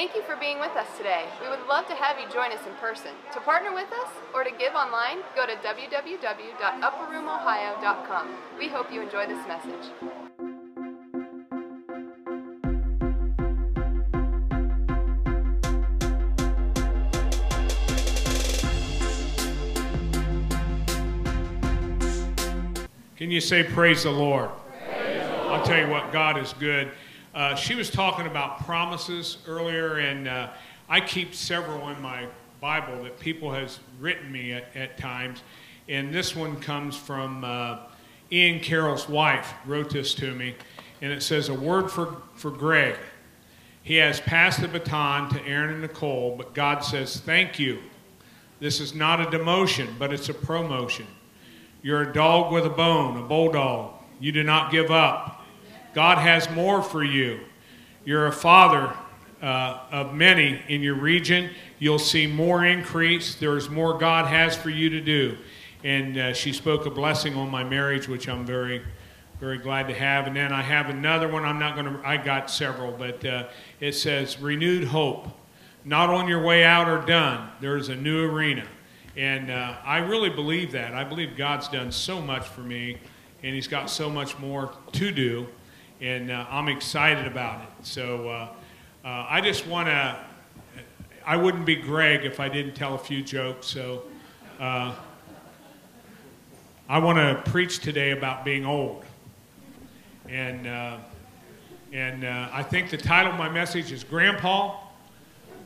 Thank you for being with us today. We would love to have you join us in person. To partner with us or to give online, go to www.upperroomohio.com. We hope you enjoy this message. Can you say praise the Lord? Praise I'll tell you what, God is good. Uh, she was talking about promises earlier, and uh, I keep several in my Bible that people has written me at, at times, and this one comes from uh, Ian Carroll's wife wrote this to me, and it says a word for, for Greg. He has passed the baton to Aaron and Nicole, but God says thank you. This is not a demotion, but it's a promotion. You're a dog with a bone, a bulldog. You do not give up. God has more for you. You're a father uh, of many in your region. You'll see more increase. There's more God has for you to do. And uh, she spoke a blessing on my marriage, which I'm very, very glad to have. And then I have another one. I'm not going to, I got several, but uh, it says renewed hope. Not on your way out or done. There's a new arena. And uh, I really believe that. I believe God's done so much for me, and He's got so much more to do, and uh, I'm excited about it. So uh, uh I just want to. I wouldn't be Greg if I didn't tell a few jokes. So uh, I want to preach today about being old, and uh, and I think the title of my message is Grandpa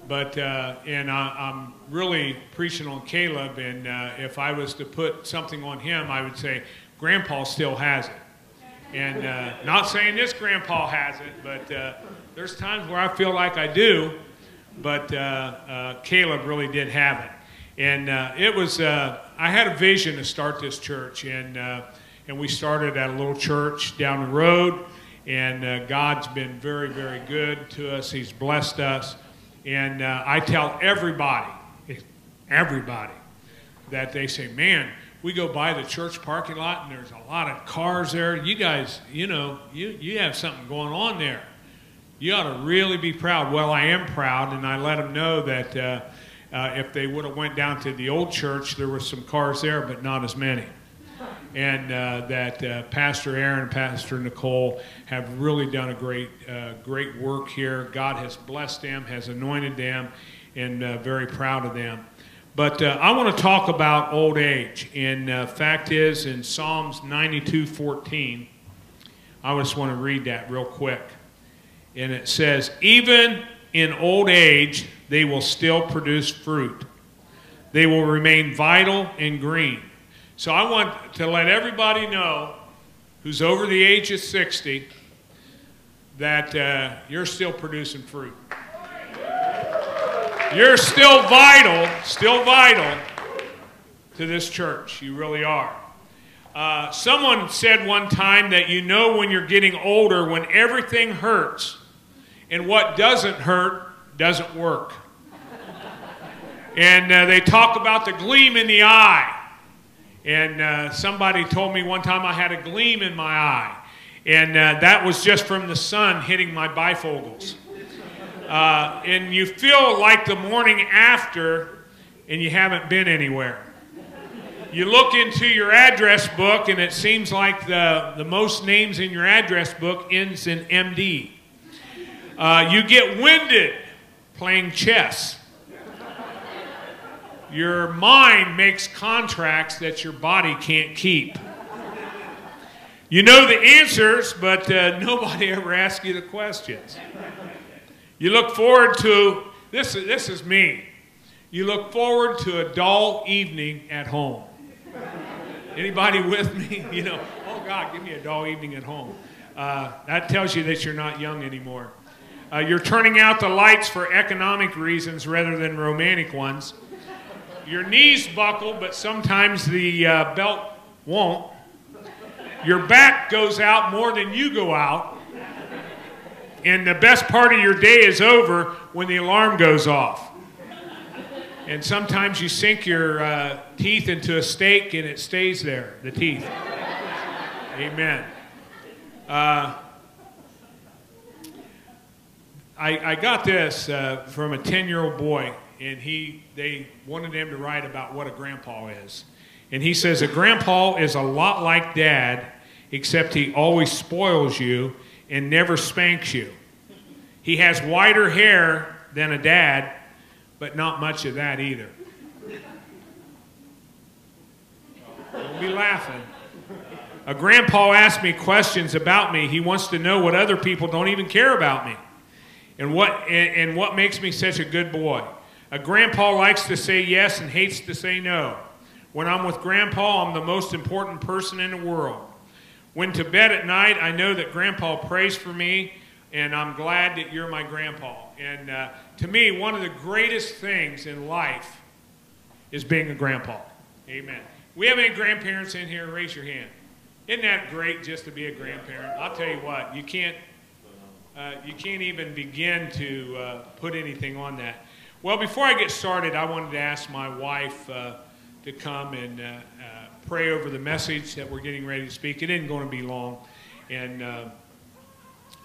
but uh, and I, am really preaching on Caleb. And uh, if I was to put something on him, I would say Grandpa still has it. And uh, not saying this Grandpa has it, but uh, there's times where I feel like I do. But uh, uh, Caleb really did have it. And it was I had a vision to start this church, and and we started at a little church down the road. And God's been very, very good to us. He's blessed us. And uh, I tell everybody, everybody, that they say, man, we go by the church parking lot and there's a lot of cars there. You guys, you know, you, you have something going on there. You ought to really be proud. Well, I am proud, and I let them know that uh, uh, if they would have went down to the old church, there were some cars there, but not as many and uh, that uh, Pastor Aaron and Pastor Nicole have really done a great, uh, great work here. God has blessed them, has anointed them, and uh, very proud of them. But uh, I want to talk about old age. And uh, fact is, in Psalms 92:14, I just want to read that real quick. And it says, "Even in old age, they will still produce fruit. They will remain vital and green." So I want to let everybody know who's over the age of 60 that uh, you're still producing fruit. You're still vital, still vital to this church. You really are. Uh, someone said one time that you know when you're getting older when everything hurts and what doesn't hurt doesn't work. and uh, they talk about the gleam in the eye. And uh, somebody told me one time I had a gleam in my eye. And uh, that was just from the sun hitting my bifocals. Uh, and you feel like the morning after, and you haven't been anywhere. You look into your address book, and it seems like the, the most names in your address book ends in MD. Uh, you get winded playing chess your mind makes contracts that your body can't keep. You know the answers, but uh, nobody ever asks you the questions. You look forward to this. This is me. You look forward to a dull evening at home. Anybody with me? You know, oh God, give me a dull evening at home. Uh, that tells you that you're not young anymore. Uh, you're turning out the lights for economic reasons rather than romantic ones your knees buckle, but sometimes the uh, belt won't. Your back goes out more than you go out. And the best part of your day is over when the alarm goes off. And sometimes you sink your uh, teeth into a steak and it stays there, the teeth. Amen. Uh, I, I, got this uh, from a 10 year old boy, and he, they wanted him to write about what a grandpa is. And he says, A grandpa is a lot like dad, except he always spoils you and never spanks you. He has whiter hair than a dad, but not much of that either. Don't be laughing. A grandpa asks me questions about me. He wants to know what other people don't even care about me. And what, and, and what makes me such a good boy. A grandpa likes to say yes and hates to say no. When I'm with grandpa, I'm the most important person in the world. When to bed at night, I know that grandpa prays for me, and I'm glad that you're my grandpa. And uh, to me, one of the greatest things in life is being a grandpa. Amen. We have any grandparents in here? Raise your hand. Isn't that great just to be a grandparent? I'll tell you what, you can't, uh, you can't even begin to uh, put anything on that. Well, before I get started, I wanted to ask my wife uh, to come and uh, uh, pray over the message that we're getting ready to speak. It isn't going to be long, and uh,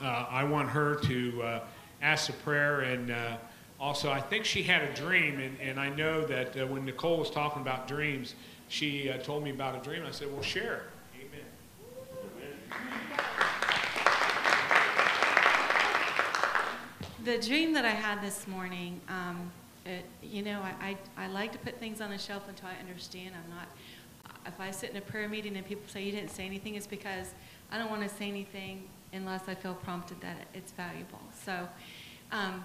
uh, I want her to uh, ask a prayer and. Uh, also, I think she had a dream, and, and I know that when Nicole was talking about dreams, she told me about a dream. I said, Well, share. The dream that I had this morning, um, it, you know, I, I, I, like to put things on the shelf until I understand. I'm not, if I sit in a prayer meeting and people say you didn't say anything, it's because I don't want to say anything unless I feel prompted that it's valuable. So, um,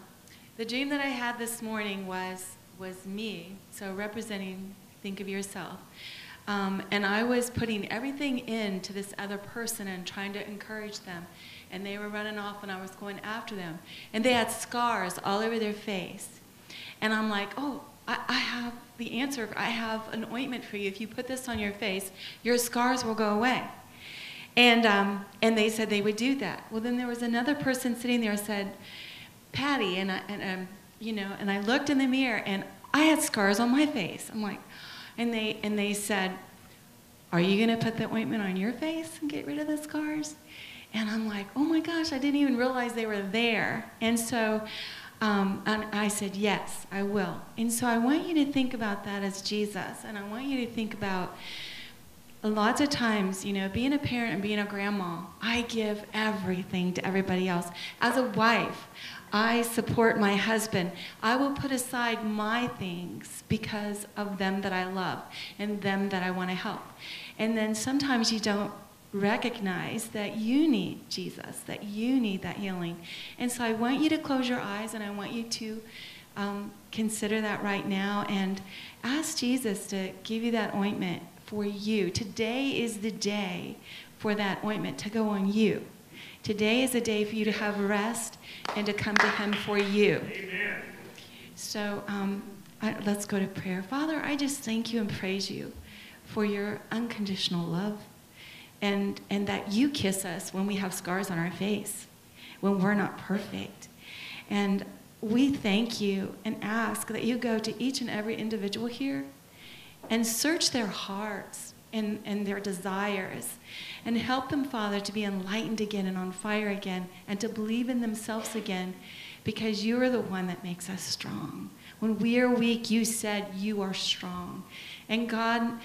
the dream that I had this morning was was me, so representing, think of yourself. Um, and I was putting everything into this other person and trying to encourage them and they were running off and I was going after them. And they had scars all over their face. And I'm like, oh, I, I have the answer. I have an ointment for you. If you put this on your face, your scars will go away. And, um, and they said they would do that. Well, then there was another person sitting there said, Patty, and, I, and um, you know, and I looked in the mirror and I had scars on my face. I'm like, and they, and they said, are you going to put the ointment on your face and get rid of the scars? And I'm like, oh my gosh, I didn't even realize they were there. And so um, and I said, yes, I will. And so I want you to think about that as Jesus. And I want you to think about lots of times, you know, being a parent and being a grandma, I give everything to everybody else. As a wife, I support my husband. I will put aside my things because of them that I love and them that I want to help. And then sometimes you don't recognize that you need Jesus, that you need that healing. And so I want you to close your eyes and I want you to um, consider that right now and ask Jesus to give you that ointment for you. Today is the day for that ointment to go on you. Today is a day for you to have rest and to come to Him for you. Amen. So um, I, let's go to prayer. Father, I just thank you and praise you for your unconditional love and, and that you kiss us when we have scars on our face, when we're not perfect. And we thank you and ask that you go to each and every individual here and search their hearts and, and their desires and help them, Father, to be enlightened again and on fire again and to believe in themselves again because you are the one that makes us strong. When we are weak, you said you are strong. And God,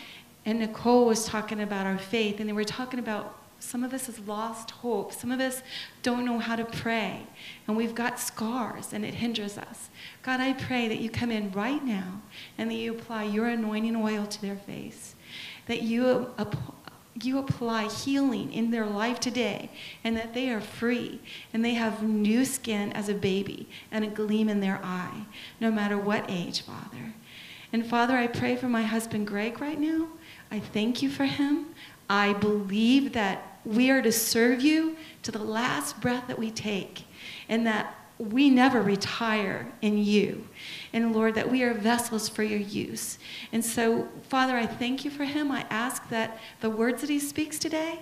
and Nicole was talking about our faith, and they were talking about some of us has lost hope. Some of us don't know how to pray, and we've got scars, and it hinders us. God, I pray that you come in right now and that you apply your anointing oil to their face, that you, you apply healing in their life today, and that they are free, and they have new skin as a baby and a gleam in their eye, no matter what age, Father. And Father, I pray for my husband Greg right now. I thank you for him. I believe that we are to serve you to the last breath that we take, and that we never retire in you. And Lord, that we are vessels for your use. And so, Father, I thank you for him. I ask that the words that he speaks today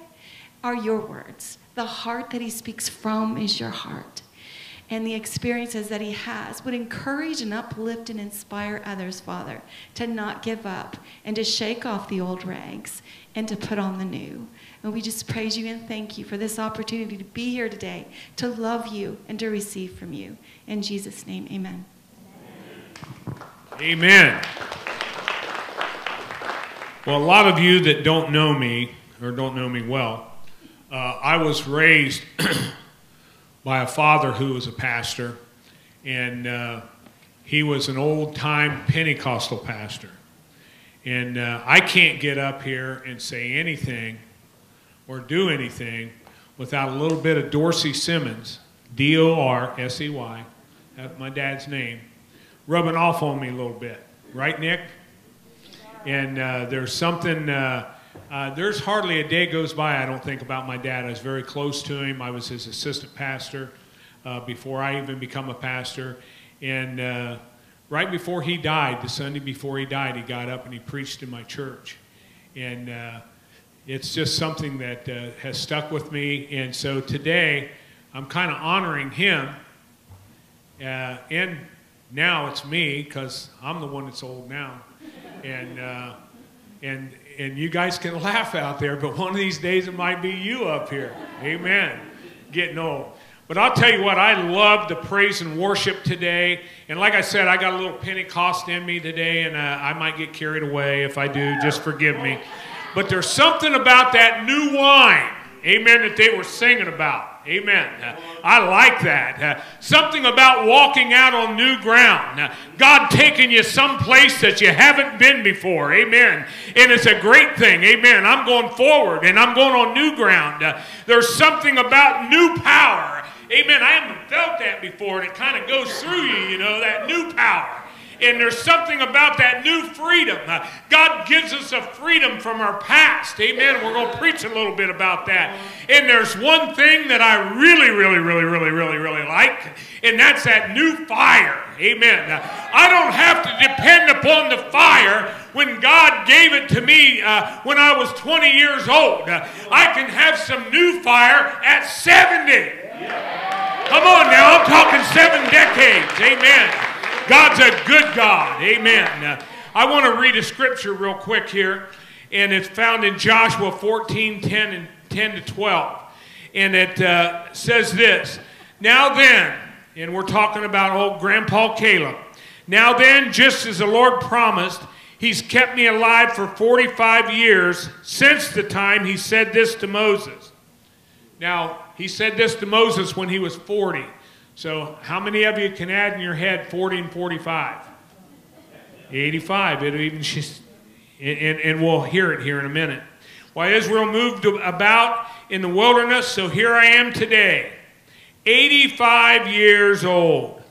are your words. The heart that he speaks from is your heart. And the experiences that he has would encourage and uplift and inspire others, Father, to not give up and to shake off the old rags and to put on the new. And we just praise you and thank you for this opportunity to be here today, to love you and to receive from you. In Jesus' name, amen. Amen. Well, a lot of you that don't know me or don't know me well, uh, I was raised by a father who was a pastor, and uh, he was an old time Pentecostal pastor. And uh, I can't get up here and say anything or do anything without a little bit of Dorsey Simmons, D O R S E Y, my dad's name, rubbing off on me a little bit. Right, Nick? And uh, there's something, uh, uh, there's hardly a day goes by I don't think about my dad. I was very close to him. I was his assistant pastor uh, before I even become a pastor. And uh, right before he died, the Sunday before he died, he got up and he preached in my church. And uh, it's just something that uh, has stuck with me. And so today, I'm kind of honoring him. Uh, and now it's me because I'm the one that's old now. And, and, and you guys can laugh out there, but one of these days it might be you up here. Amen. Getting old. But I'll tell you what, I love the praise and worship today. And like I said, I got a little Pentecost in me today, and uh, I might get carried away. If I do, just forgive me. But there's something about that new wine, amen, that they were singing about. Amen. I like that. Something about walking out on new ground. God taking you someplace that you haven't been before. Amen. And it's a great thing. Amen. I'm going forward and I'm going on new ground. There's something about new power. Amen. I haven't felt that before, and it kind of goes through you, you know, that new power. And there's something about that new freedom. Uh, God gives us a freedom from our past. Amen. We're going to preach a little bit about that. And there's one thing that I really, really, really, really, really, really like, and that's that new fire. Amen. Uh, I don't have to depend upon the fire when God gave it to me uh, when I was 20 years old. Uh, I can have some new fire at 70. Come on now, I'm talking seven decades. Amen. God's a good God. Amen. I want to read a scripture real quick here, and it's found in Joshua 14 10 and 10 to 12. And it uh, says this Now then, and we're talking about old Grandpa Caleb. Now then, just as the Lord promised, He's kept me alive for 45 years since the time He said this to Moses. Now, He said this to Moses when he was 40. So, how many of you can add in your head 40 and 45? 85. It'll even, and, and we'll hear it here in a minute. Why Israel moved about in the wilderness, so here I am today, 85 years old.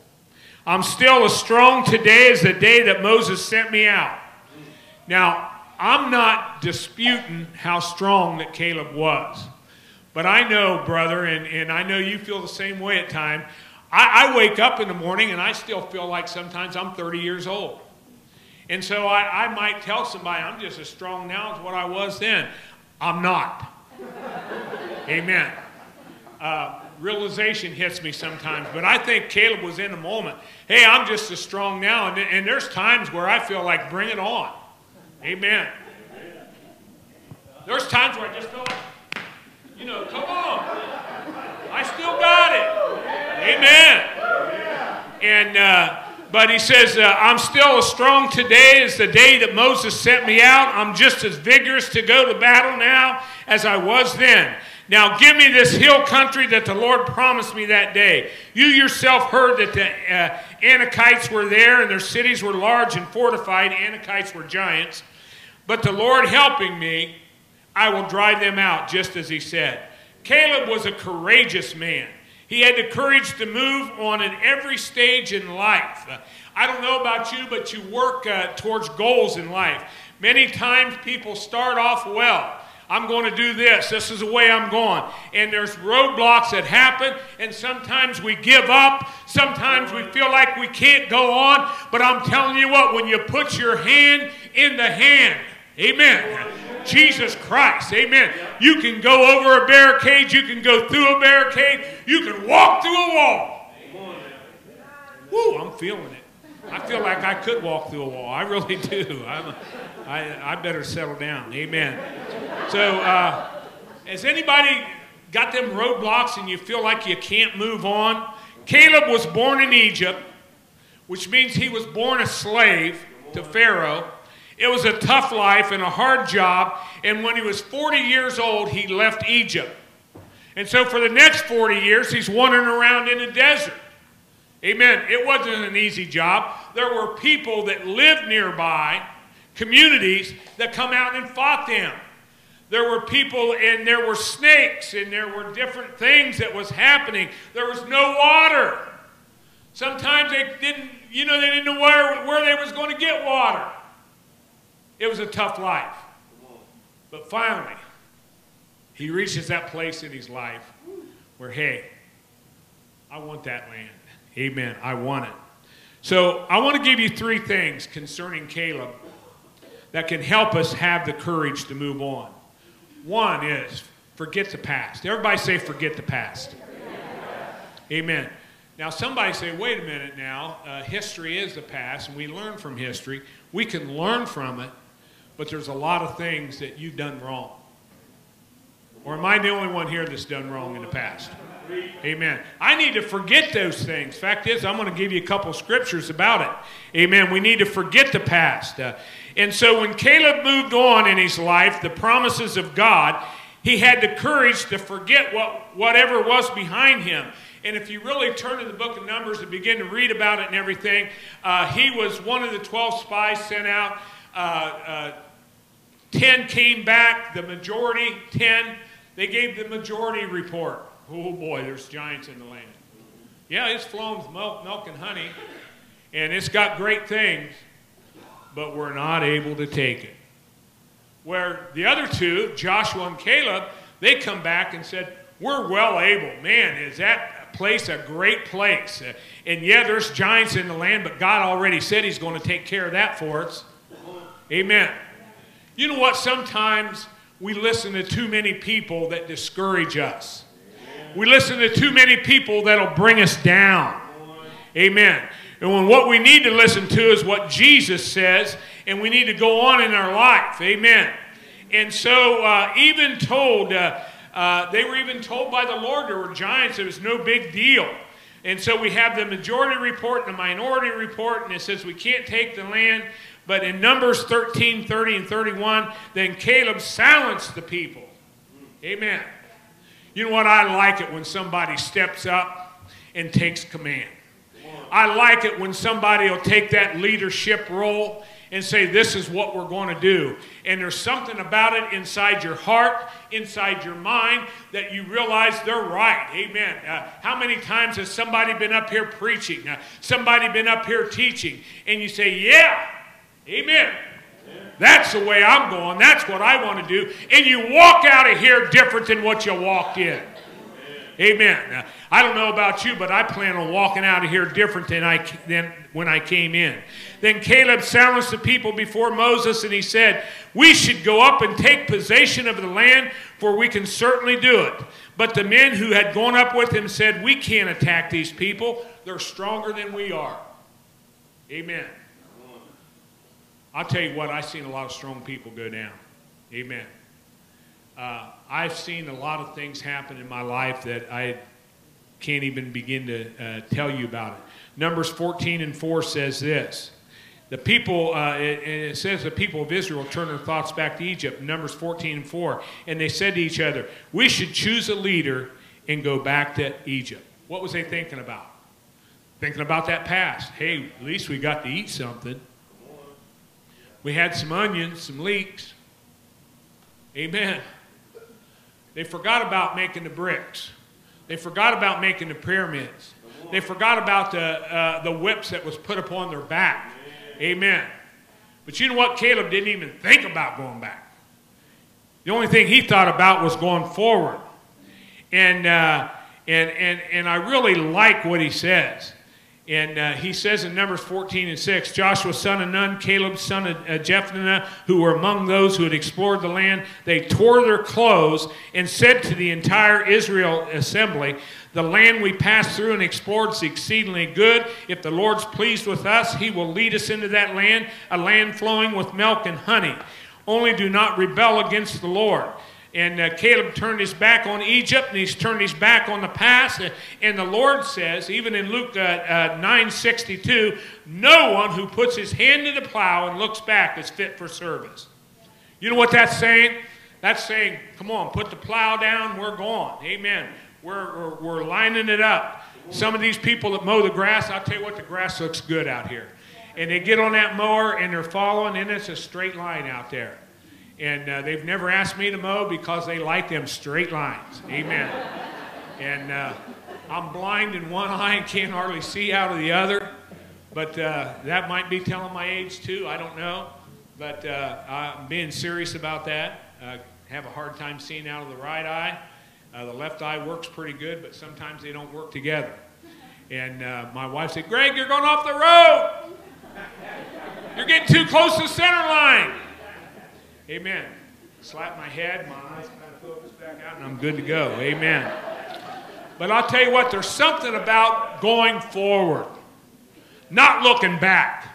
I'm still as strong today as the day that Moses sent me out. Now, I'm not disputing how strong that Caleb was. But I know, brother, and, and I know you feel the same way at times. I, I, wake up in the morning and I still feel like sometimes I'm 30 years old. And so I, I might tell somebody I'm just as strong now as what I was then. I'm not. Amen. Uh, realization hits me sometimes, but I think Caleb was in the moment. Hey, I'm just as strong now, and, and there's times where I feel like bring it on. Amen. There's times where I just feel like, you know, come on. I still got it. Amen. And uh, but he says, uh, I'm still as strong today as the day that Moses sent me out. I'm just as vigorous to go to battle now as I was then. Now give me this hill country that the Lord promised me that day. You yourself heard that the uh, Anakites were there and their cities were large and fortified. Anakites were giants. But the Lord helping me, I will drive them out, just as he said. Caleb was a courageous man. He had the courage to move on in every stage in life. I don't know about you, but you work uh, towards goals in life. Many times people start off well. I'm going to do this. This is the way I'm going. And there's roadblocks that happen, and sometimes we give up. Sometimes we feel like we can't go on. But I'm telling you what, when you put your hand in the hand, amen Jesus Christ. Amen. You can go over a barricade, you can go through a barricade, you can walk through a wall. whoo, I'm feeling it. I feel like I could walk through a wall. I really do. I'm, better settle down. Amen. So, uh, has anybody got them roadblocks and you feel like you can't move on? Caleb was born in Egypt, which means he was born a slave to Pharaoh. It was a tough life and a hard job. And when he was 40 years old, he left Egypt. And so for the next 40 years, he's wandering around in the desert. Amen. It wasn't an easy job. There were people that lived nearby, communities, that come out and fought them. There were people and there were snakes and there were different things that was happening. There was no water. Sometimes they didn't, you know, they didn't know where, where they was going to get water. It was a tough life. But finally, he reaches that place in his life where, hey, I want that land. Amen. I want it. So I want to give you three things concerning Caleb that can help us have the courage to move on. One is forget the past. Everybody say, forget the past. Amen. Now, somebody say, wait a minute now, uh, history is the past, and we learn from history. We can learn from it, but there's a lot of things that you've done wrong. Or am I the only one here that's done wrong in the past? Amen. I need to forget those things. Fact is, I'm going to give you a couple scriptures about it. Amen. We need to forget the past. Uh, and so when Caleb moved on in his life, the promises of God, he had the courage to forget what, whatever was behind him. And if you really turn to the book of Numbers and begin to read about it and everything, uh, he was one of the 12 spies sent out. Uh, uh, 10 came back, the majority, 10, they gave the majority report. Oh boy, there's giants in the land. Yeah, it's flowing with milk, milk and honey, and it's got great things, but we're not able to take it. Where the other two, Joshua and Caleb, they come back and said, We're well able. Man, is that place a great place? And yeah, there's giants in the land, but God already said He's going to take care of that for us. Amen. You know what? Sometimes we listen to too many people that discourage us. We listen to too many people that'll bring us down. Amen. And when what we need to listen to is what Jesus says, and we need to go on in our life. Amen. And so, uh, even told, uh, uh, they were even told by the Lord there were giants, it was no big deal. And so we have the majority report and the minority report, and it says we can't take the land. But in Numbers 13, 30, and 31, then Caleb silenced the people. Amen. You know what? I like it when somebody steps up and takes command. I like it when somebody will take that leadership role and say, This is what we're going to do. And there's something about it inside your heart, inside your mind, that you realize they're right. Amen. Uh, how many times has somebody been up here preaching, uh, somebody been up here teaching, and you say, Yeah, amen. That's the way I'm going. That's what I want to do. And you walk out of here different than what you walked in. Amen. Now, I don't know about you, but I plan on walking out of here different than, I, than when I came in. Then Caleb silenced the people before Moses, and he said, We should go up and take possession of the land, for we can certainly do it. But the men who had gone up with him said, We can't attack these people. They're stronger than we are. Amen. I'll tell you what, I've seen a lot of strong people go down. Amen. Uh, I've seen a lot of things happen in my life that I can't even begin to uh, tell you about it. Numbers 14 and 4 says this. The people, uh, it, it, says the people of Israel turned their thoughts back to Egypt, Numbers 14 and 4. And they said to each other, We should choose a leader and go back to Egypt. What was they thinking about? Thinking about that past. Hey, at least we got to eat something. We had some onions, some leeks. Amen. They forgot about making the bricks. They forgot about making the pyramids. They forgot about the, uh, the whips that was put upon their back. Amen. But you know what? Caleb didn't even think about going back. The only thing he thought about was going forward. And, uh, and, and, and I really like what he says. And uh, he says in Numbers 14 and 6 Joshua, son of Nun, Caleb, son of uh, Jephunneh, who were among those who had explored the land, they tore their clothes and said to the entire Israel assembly, The land we passed through and explored is exceedingly good. If the Lord's pleased with us, he will lead us into that land, a land flowing with milk and honey. Only do not rebel against the Lord. And uh, Caleb turned his back on Egypt and he's turned his back on the past. And the Lord says, even in Luke uh, uh, 9 no one who puts his hand to the plow and looks back is fit for service. You know what that's saying? That's saying, come on, put the plow down, we're going. Amen. We're, we're, we're lining it up. Some of these people that mow the grass, I'll tell you what, the grass looks good out here. And they get on that mower and they're following, and it's a straight line out there. And uh, they've never asked me to mow because they like them straight lines. Amen. and uh, I'm blind in one eye and can't hardly see out of the other. But uh, that might be telling my age too. I don't know. But uh, I'm being serious about that. Uh, have a hard time seeing out of the right eye. Uh, the left eye works pretty good, but sometimes they don't work together. And my wife said, Greg, you're going off the road. You're getting too close to the center line. Amen. Slap my head, my eyes kind of focus back out, and I'm good to go. Amen. But I'll tell you what, there's something about going forward, not looking back.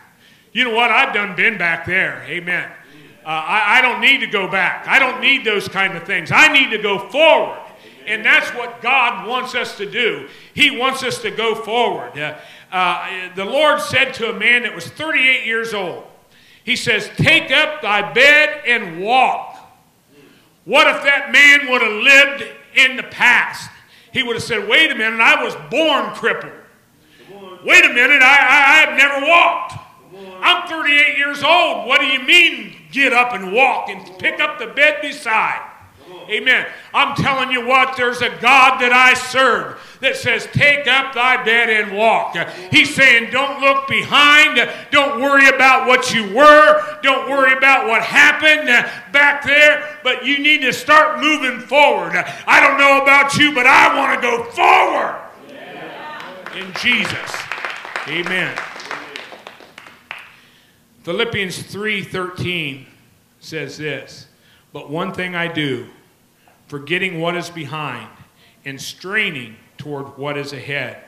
You know what? I've done been back there. Amen. Uh, I, I don't need to go back. I don't need those kind of things. I need to go forward. And that's what God wants us to do. He wants us to go forward. Uh, uh, the Lord said to a man that was 38 years old, he says, Take up thy bed and walk. What if that man would have lived in the past? He would have said, Wait a minute, I was born crippled. Wait a minute, I, I, have never walked. I'm 38 years old. What do you mean, get up and walk and pick up the bed beside? Amen. I'm telling you what, there's a God that I serve that says, Take up thy bed and walk. He's saying, Don't look behind. Don't worry about what you were. Don't worry about what happened back there. But you need to start moving forward. I don't know about you, but I want to go forward. In Jesus. Amen. Philippians 3:13 says this, "But one thing I do, forgetting what is behind and straining toward what is ahead.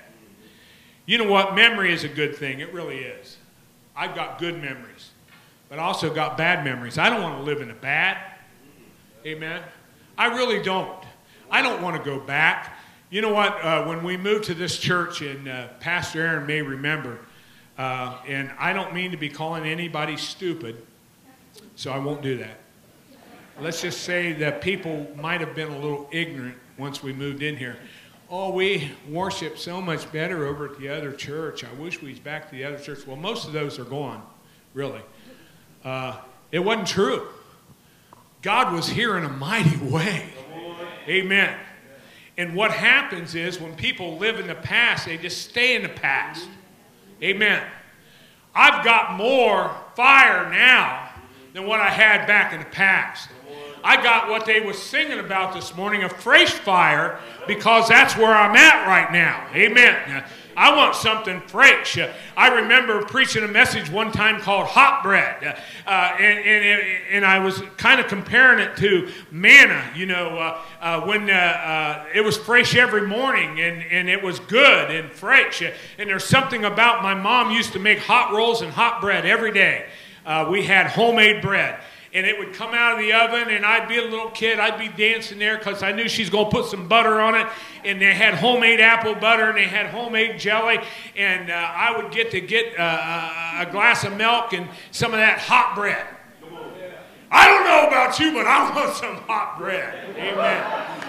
You know what? Memory is a good thing. It really is. I've got good memories, but I also got bad memories. I don't want to live in the bad. Amen. I really don't. I don't want to go back. You know what? Uh, when we moved to this church, and uh, Pastor Aaron may remember, uh, and I don't mean to be calling anybody stupid, so I won't do that let's just say that people might have been a little ignorant once we moved in here. Oh, we worship so much better over at the other church. I wish we was back to the other church. Well, most of those are gone, really. Uh, it wasn't true. God was here in a mighty way. Amen. And what happens is when people live in the past, they just stay in the past. Amen. I've got more fire now than what I had back in the past. I got what they were singing about this morning, a fresh fire, because that's where I'm at right now. Amen. I want something fresh. I remember preaching a message one time called Hot Bread, uh, and, and, and I was kind of comparing it to manna, you know, uh, uh, when uh, uh, it was fresh every morning and, and it was good and fresh. And there's something about my mom used to make hot rolls and hot bread every day. Uh, we had homemade bread and it would come out of the oven, and I'd be a little kid. I'd be dancing there because I knew she's going to put some butter on it. And they had homemade apple butter, and they had homemade jelly. And uh, I would get to get uh, uh, a glass of milk and some of that hot bread. I don't know about you, but I want some hot bread. Amen.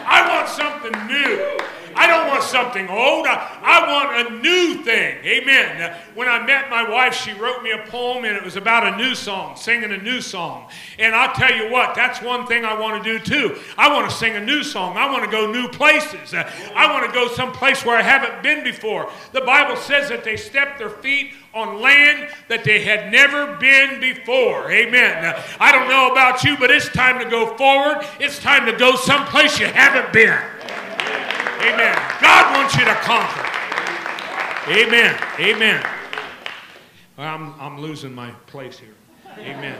I want something new. I don't want something old. I, I, want a new thing. Amen. When I met my wife, she wrote me a poem and it was about a new song, singing a new song. And I'll tell you what, that's one thing I want to do too. I want to sing a new song. I want to go new places. I want to go someplace where I haven't been before. The Bible says that they stepped their feet on land that they had never been before. Amen. I don't know about you, but it's time to go forward. It's time to go someplace you haven't been. Amen. God wants you to conquer. Amen. Amen. I'm, I'm losing my place here. Amen.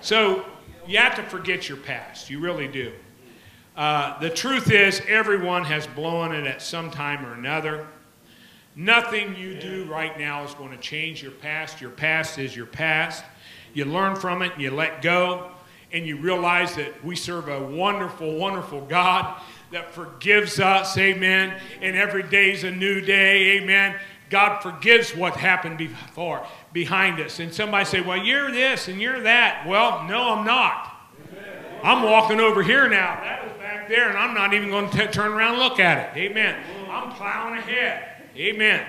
So you have to forget your past. You really do. Uh, the truth is, everyone has blown it at some time or another. Nothing you do right now is going to change your past. Your past is your past. You learn from it and you let go, and you realize that we serve a wonderful, wonderful God that forgives us, amen. And every day is a new day, amen. God forgives what happened before, behind us. And somebody say, well, you're this and you're that. Well, no, I'm not. I'm walking over here now. That was back there, and I'm not even going to turn around and look at it. Amen. I'm plowing ahead. Amen.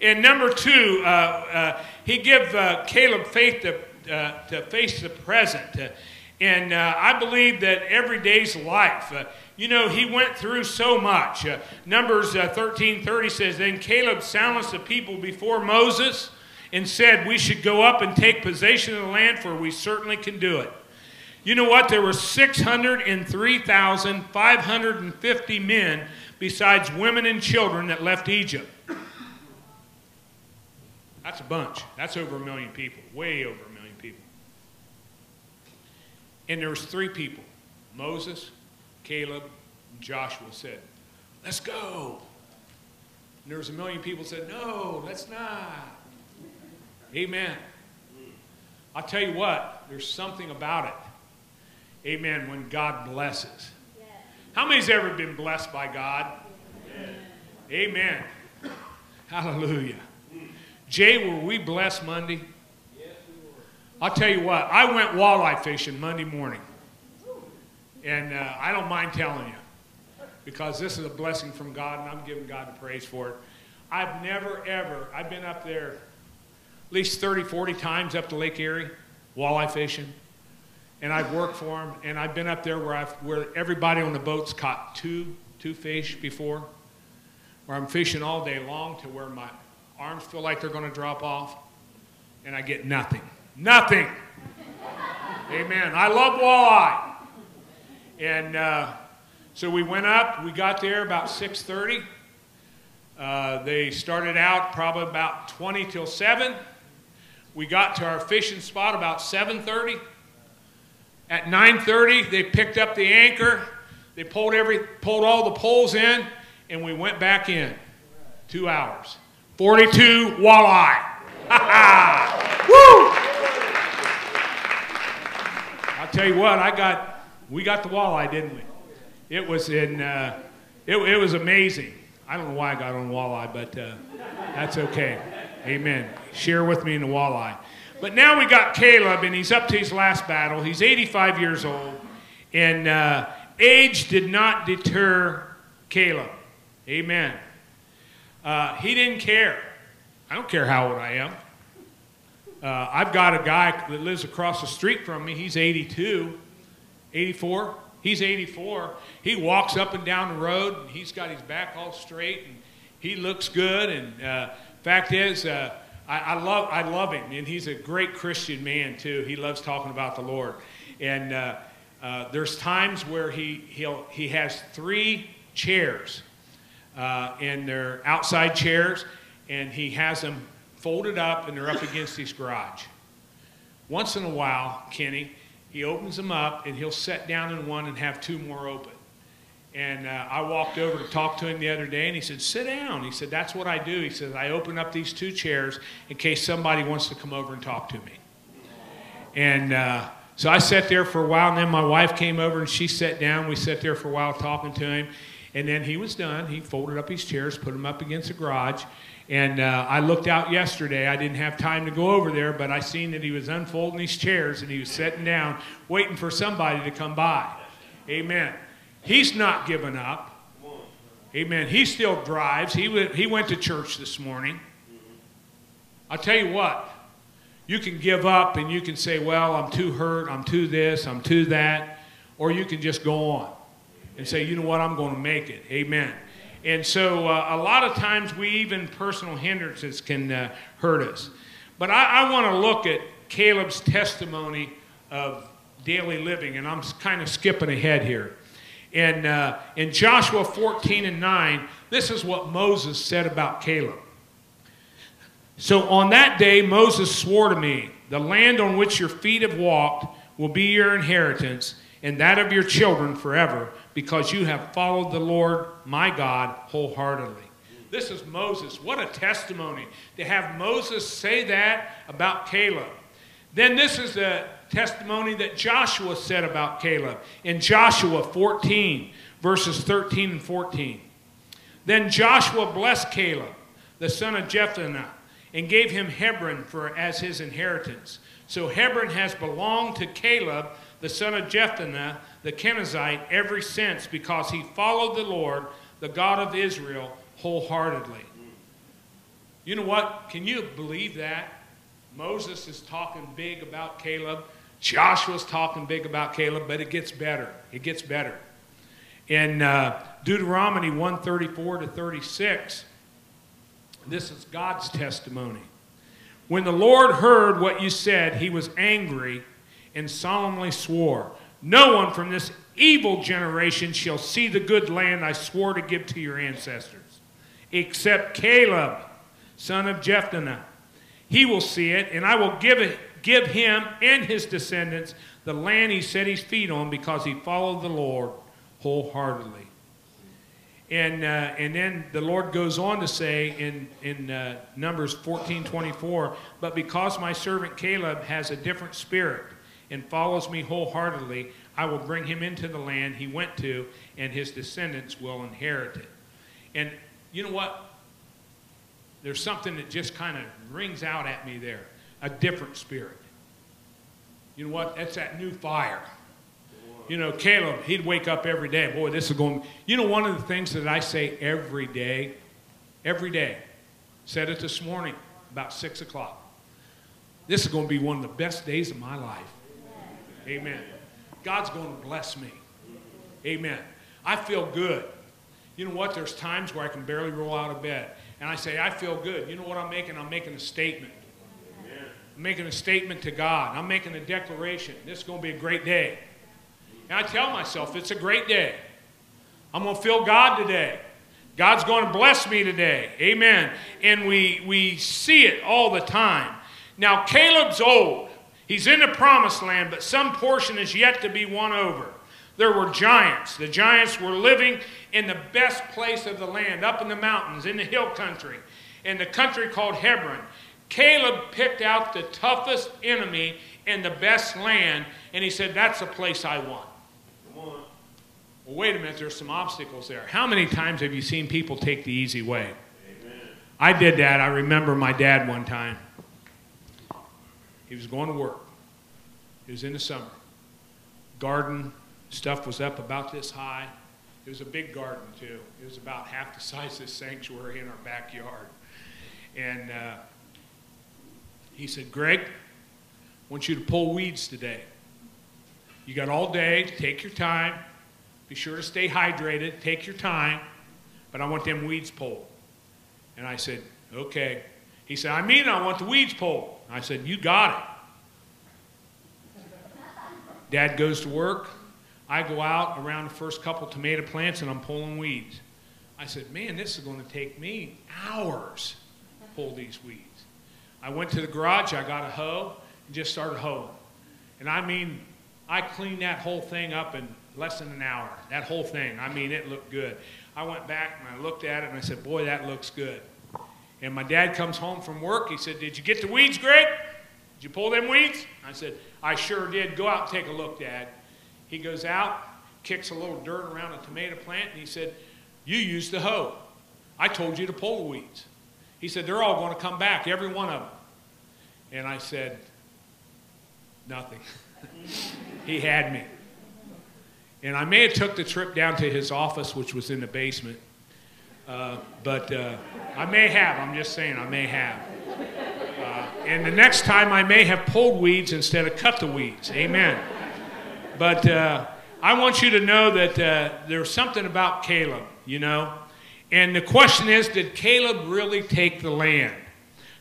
And number two, uh, uh, he gave uh, Caleb faith to, uh, to face the present. Uh, and uh, I believe that every day's life, you know, he went through so much. Numbers 13:30 says, Then Caleb silenced the people before Moses and said, We should go up and take possession of the land, for we certainly can do it. You know what? There were 603,550 men, besides women and children, that left Egypt. That's a bunch. That's over a million people, way over. And there was three people, Moses, Caleb, and Joshua said, let's go. And there was a million people said, no, let's not. Amen. I'll tell you what, there's something about it Amen. When God blesses. How many's ever been blessed by God? Amen. Hallelujah. Jay, were we blessed Monday? I'll tell you what, I went walleye fishing Monday morning. And uh, I don't mind telling you because this is a blessing from God and I'm giving God the praise for it. I've never, ever, I've been up there at least 30, 40 times up to Lake Erie, walleye fishing and I've worked for them, and I've been up there where, I've, where everybody on the boat's caught two, two fish before, where I'm fishing all day long to where my arms feel like they're going to drop off, and I get nothing. Nothing! Amen. I love walleye. And uh, so we went up. We got there about 6.30. Uh, they started out probably about 20 till 7. We got to our fishing spot about 7.30. At 9.30, they picked up the anchor. They pulled, every, pulled all the poles in, and we went back in. Two hours. 42 walleye. Ha ha! Woo! Tell you what, I got, we got the walleye, didn't we? It was in, uh, it, it was amazing. I don't know why I got on walleye, but uh, that's okay. Amen. Share with me in the walleye. But now we got Caleb, and he's up to his last battle. He's 85 years old, and uh, age did not deter Caleb. Amen. Uh, he didn't care. I don't care how old I am. Uh, I've got a guy that lives across the street from me. He's 82, 84. He's 84. He walks up and down the road, and he's got his back all straight, and he looks good. And uh, fact is, uh, I, I, love, I love him, and he's a great Christian man, too. He loves talking about the Lord. And uh, uh, there's times where he, he'll, he has three chairs, uh, and they're outside chairs, and he has them folded up, and they're up against his garage. Once in a while, Kenny, he opens them up, and he'll set down in one and have two more open. And uh, I walked over to talk to him the other day, and he said, Sit down. He said, That's what I do. He said, I open up these two chairs in case somebody wants to come over and talk to me. And uh, so I sat there for a while, and then my wife came over and she sat down. We sat there for a while talking to him. And then he was done. He folded up his chairs, put them up against the garage. And uh, I looked out yesterday. I didn't have time to go over there, but I seen that he was unfolding his chairs and he was sitting down, waiting for somebody to come by. Amen. He's not giving up. Amen. He still drives. He went, he went to church this morning. I'll tell you what, you can give up and you can say, well, I'm too hurt, I'm too this, I'm too that, or you can just go on and say, you know what, I'm going to make it. Amen. And so uh, a lot of times we even personal hindrances can uh, hurt us. But I, I want to look at Caleb's testimony of daily living, and I'm kind of skipping ahead here. And uh, in Joshua 14 and 9, this is what Moses said about Caleb. So on that day, Moses swore to me, The land on which your feet have walked will be your inheritance, and that of your children forever, because you have followed the Lord my God wholeheartedly. This is Moses. What a testimony to have Moses say that about Caleb. Then this is the testimony that Joshua said about Caleb in Joshua 14, verses 13 and 14. Then Joshua blessed Caleb, the son of Jephunneh, and gave him Hebron for as his inheritance. So Hebron has belonged to Caleb, the son of Jephunneh, the Kenizzite, ever since, because he followed the Lord, the God of Israel, wholeheartedly. You know what? Can you believe that? Moses is talking big about Caleb. Joshua's talking big about Caleb, but it gets better. It gets better. In uh, Deuteronomy 134 to 36, this is God's testimony. When the Lord heard what you said, he was angry and solemnly swore, No one from this evil generation shall see the good land I swore to give to your ancestors, except Caleb, son of Jephunneh. He will see it, and I will give, it, give him and his descendants the land he set his feet on because he followed the Lord wholeheartedly. And, uh, and then the Lord goes on to say in, in uh, Numbers 14 24, but because my servant Caleb has a different spirit and follows me wholeheartedly, I will bring him into the land he went to, and his descendants will inherit it. And you know what? There's something that just kind of rings out at me there a different spirit. You know what? That's that new fire. You know, Caleb, he'd wake up every day. Boy, this is going. You know, one of the things that I say every day, every day, said it this morning about 6 o'clock. This is going to be one of the best days of my life. Amen. God's going to bless me. Amen. I feel good. You know what? There's times where I can barely roll out of bed. And I say, I feel good. You know what I'm making? I'm making a statement. I'm making a statement to God. I'm making a declaration. This is going to be a great day. And I tell myself, it's a great day. I'm going to feel God today. God's going to bless me today. Amen. And we, we see it all the time. Now, Caleb's old. He's in the promised land, but some portion is yet to be won over. There were giants. The giants were living in the best place of the land, up in the mountains, in the hill country, in the country called Hebron. Caleb picked out the toughest enemy in the best land, and he said, That's the place I want. Well, wait a minute, there's some obstacles there. How many times have you seen people take the easy way? Amen. I did that. I remember my dad one time. He was going to work. It was in the summer. Garden stuff was up about this high. It was a big garden, too. It was about half the size of this sanctuary in our backyard. And uh, he said, Greg, I want you to pull weeds today. You got all day to take your time. Be sure to stay hydrated. Take your time. But I want them weeds pulled. And I said, okay. He said, I mean, I want the weeds pulled. I said, You got it. Dad goes to work. I go out around the first couple tomato plants and I'm pulling weeds. I said, Man, this is going to take me hours to pull these weeds. I went to the garage, I got a hoe, and just started hoeing. And I mean, I cleaned that whole thing up in less than an hour. That whole thing. I mean, it looked good. I went back and I looked at it and I said, Boy, that looks good. And my dad comes home from work. He said, Did you get the weeds, Greg? Did you pull them weeds? I said, I sure did. Go out and take a look, Dad. He goes out, kicks a little dirt around a tomato plant, and he said, You used the hoe. I told you to pull the weeds. He said, They're all going to come back, every one of them. And I said, Nothing. he had me. And I may have took the trip down to his office, which was in the basement. Uh, but uh, I may have. I'm just saying, I may have. Uh, and the next time, I may have pulled weeds instead of cut the weeds. Amen. But uh, I want you to know that uh, there's something about Caleb, you know. And the question is, did Caleb really take the land?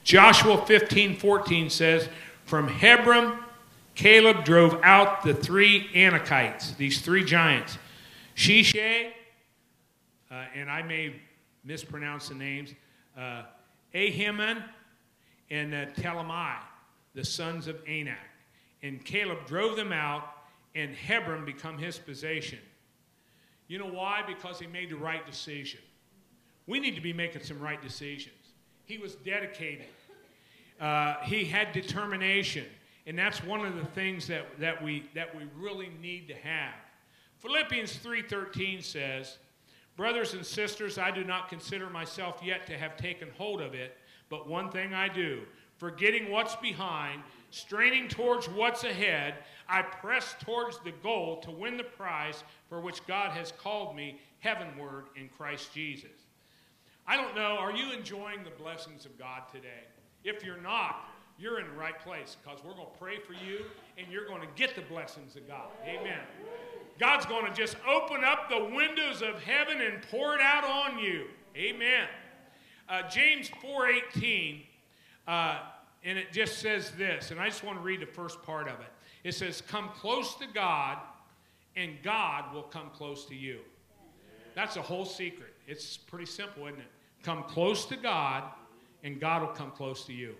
Joshua 15, 14 says, From Hebron, Caleb drove out the three Anakites, these three giants. Sheshai, uh, and I may mispronounce the names, uh, Ahiman and uh, Talmai, the sons of Anak. And Caleb drove them out, and Hebron become his possession. You know why? Because he made the right decision. We need to be making some right decisions. He was dedicated. Uh, he had determination. And that's one of the things that, that, we, that we really need to have. Philippians 3.13 says, Brothers and sisters, I do not consider myself yet to have taken hold of it, but one thing I do, forgetting what's behind, straining towards what's ahead, I press towards the goal to win the prize for which God has called me heavenward in Christ Jesus. I don't know, are you enjoying the blessings of God today? If you're not, you're in the right place because we're going to pray for you and you're going to get the blessings of God. Amen. God's going to just open up the windows of heaven and pour it out on you. Amen. Uh, James 4:18, uh, and it just says this, and I just want to read the first part of it. It says, "Come close to God, and God will come close to you." That's the whole secret. It's pretty simple, isn't it? Come close to God, and God will come close to you.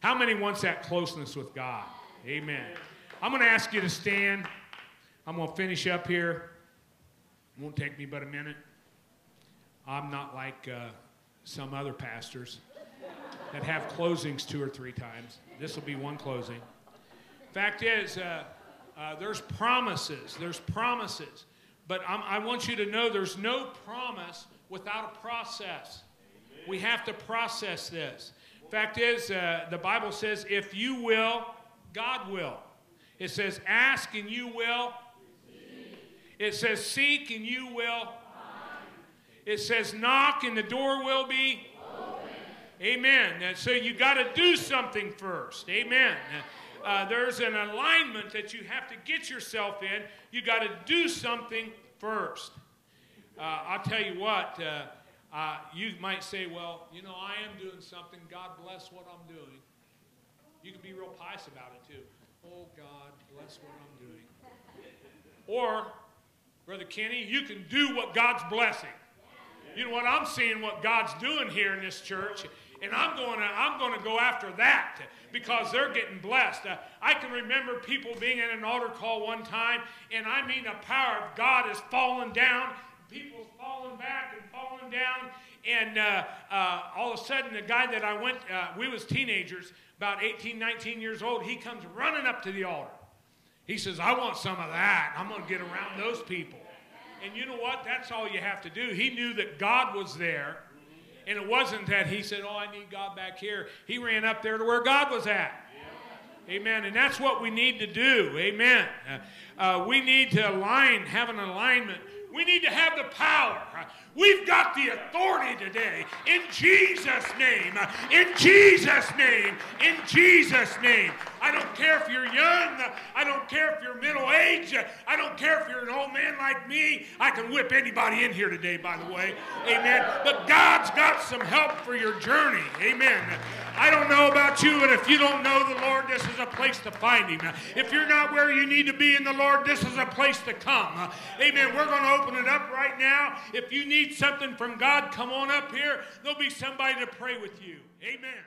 How many wants that closeness with God? Amen. I'm going to ask you to stand. I'm going to finish up here. It won't take me but a minute. I'm not like uh, some other pastors that have closings two or three times. This will be one closing. Fact is, uh, uh, there's promises. There's promises. But I'm, i want you to know there's no promise without a process. We have to process this. Fact is, uh, the Bible says, if you will, God will. It says, ask and you will. It says, seek and you will. It says, knock and the door will be. Amen. And so you got to do something first. Amen. Uh, there's an alignment that you have to get yourself in. You got to do something first. Uh, I'll tell you what. Uh, uh, you might say, well, you know, I am doing something. God bless what I'm doing. You can be real pious about it too. Oh, God, bless what I'm doing. Or, Brother Kenny, you can do what God's blessing. You know what? I'm seeing what God's doing here in this church, and I'm going to I'm going to go after that because they're getting blessed. Uh, I can remember people being in an altar call one time, and I mean the power of God is falling down people's falling back and falling down. And uh, uh, all of a sudden, the guy that I went, uh, we was teenagers, about 18, 19 years old, he comes running up to the altar. He says, I want some of that. I'm going to get around those people. And you know what? That's all you have to do. He knew that God was there. And it wasn't that he said, Oh, I need God back here. He ran up there to where God was at. Amen. And that's what we need to do. Amen. Uh, uh, we need to align, have an alignment we need to have the power. We've got the authority today. In Jesus' name. In Jesus' name. In Jesus' name. I don't care if you're young. I don't care if you're middle aged. I don't care if you're an old man like me. I can whip anybody in here today, by the way. Amen. But God's got some help for your journey. Amen. I don't know about you, but if you don't know the Lord, this is a place to find Him. If you're not where you need to be in the Lord, this is a place to come. Amen. We're going to open it up right now. If you need something from God, come on up here. There'll be somebody to pray with you. Amen.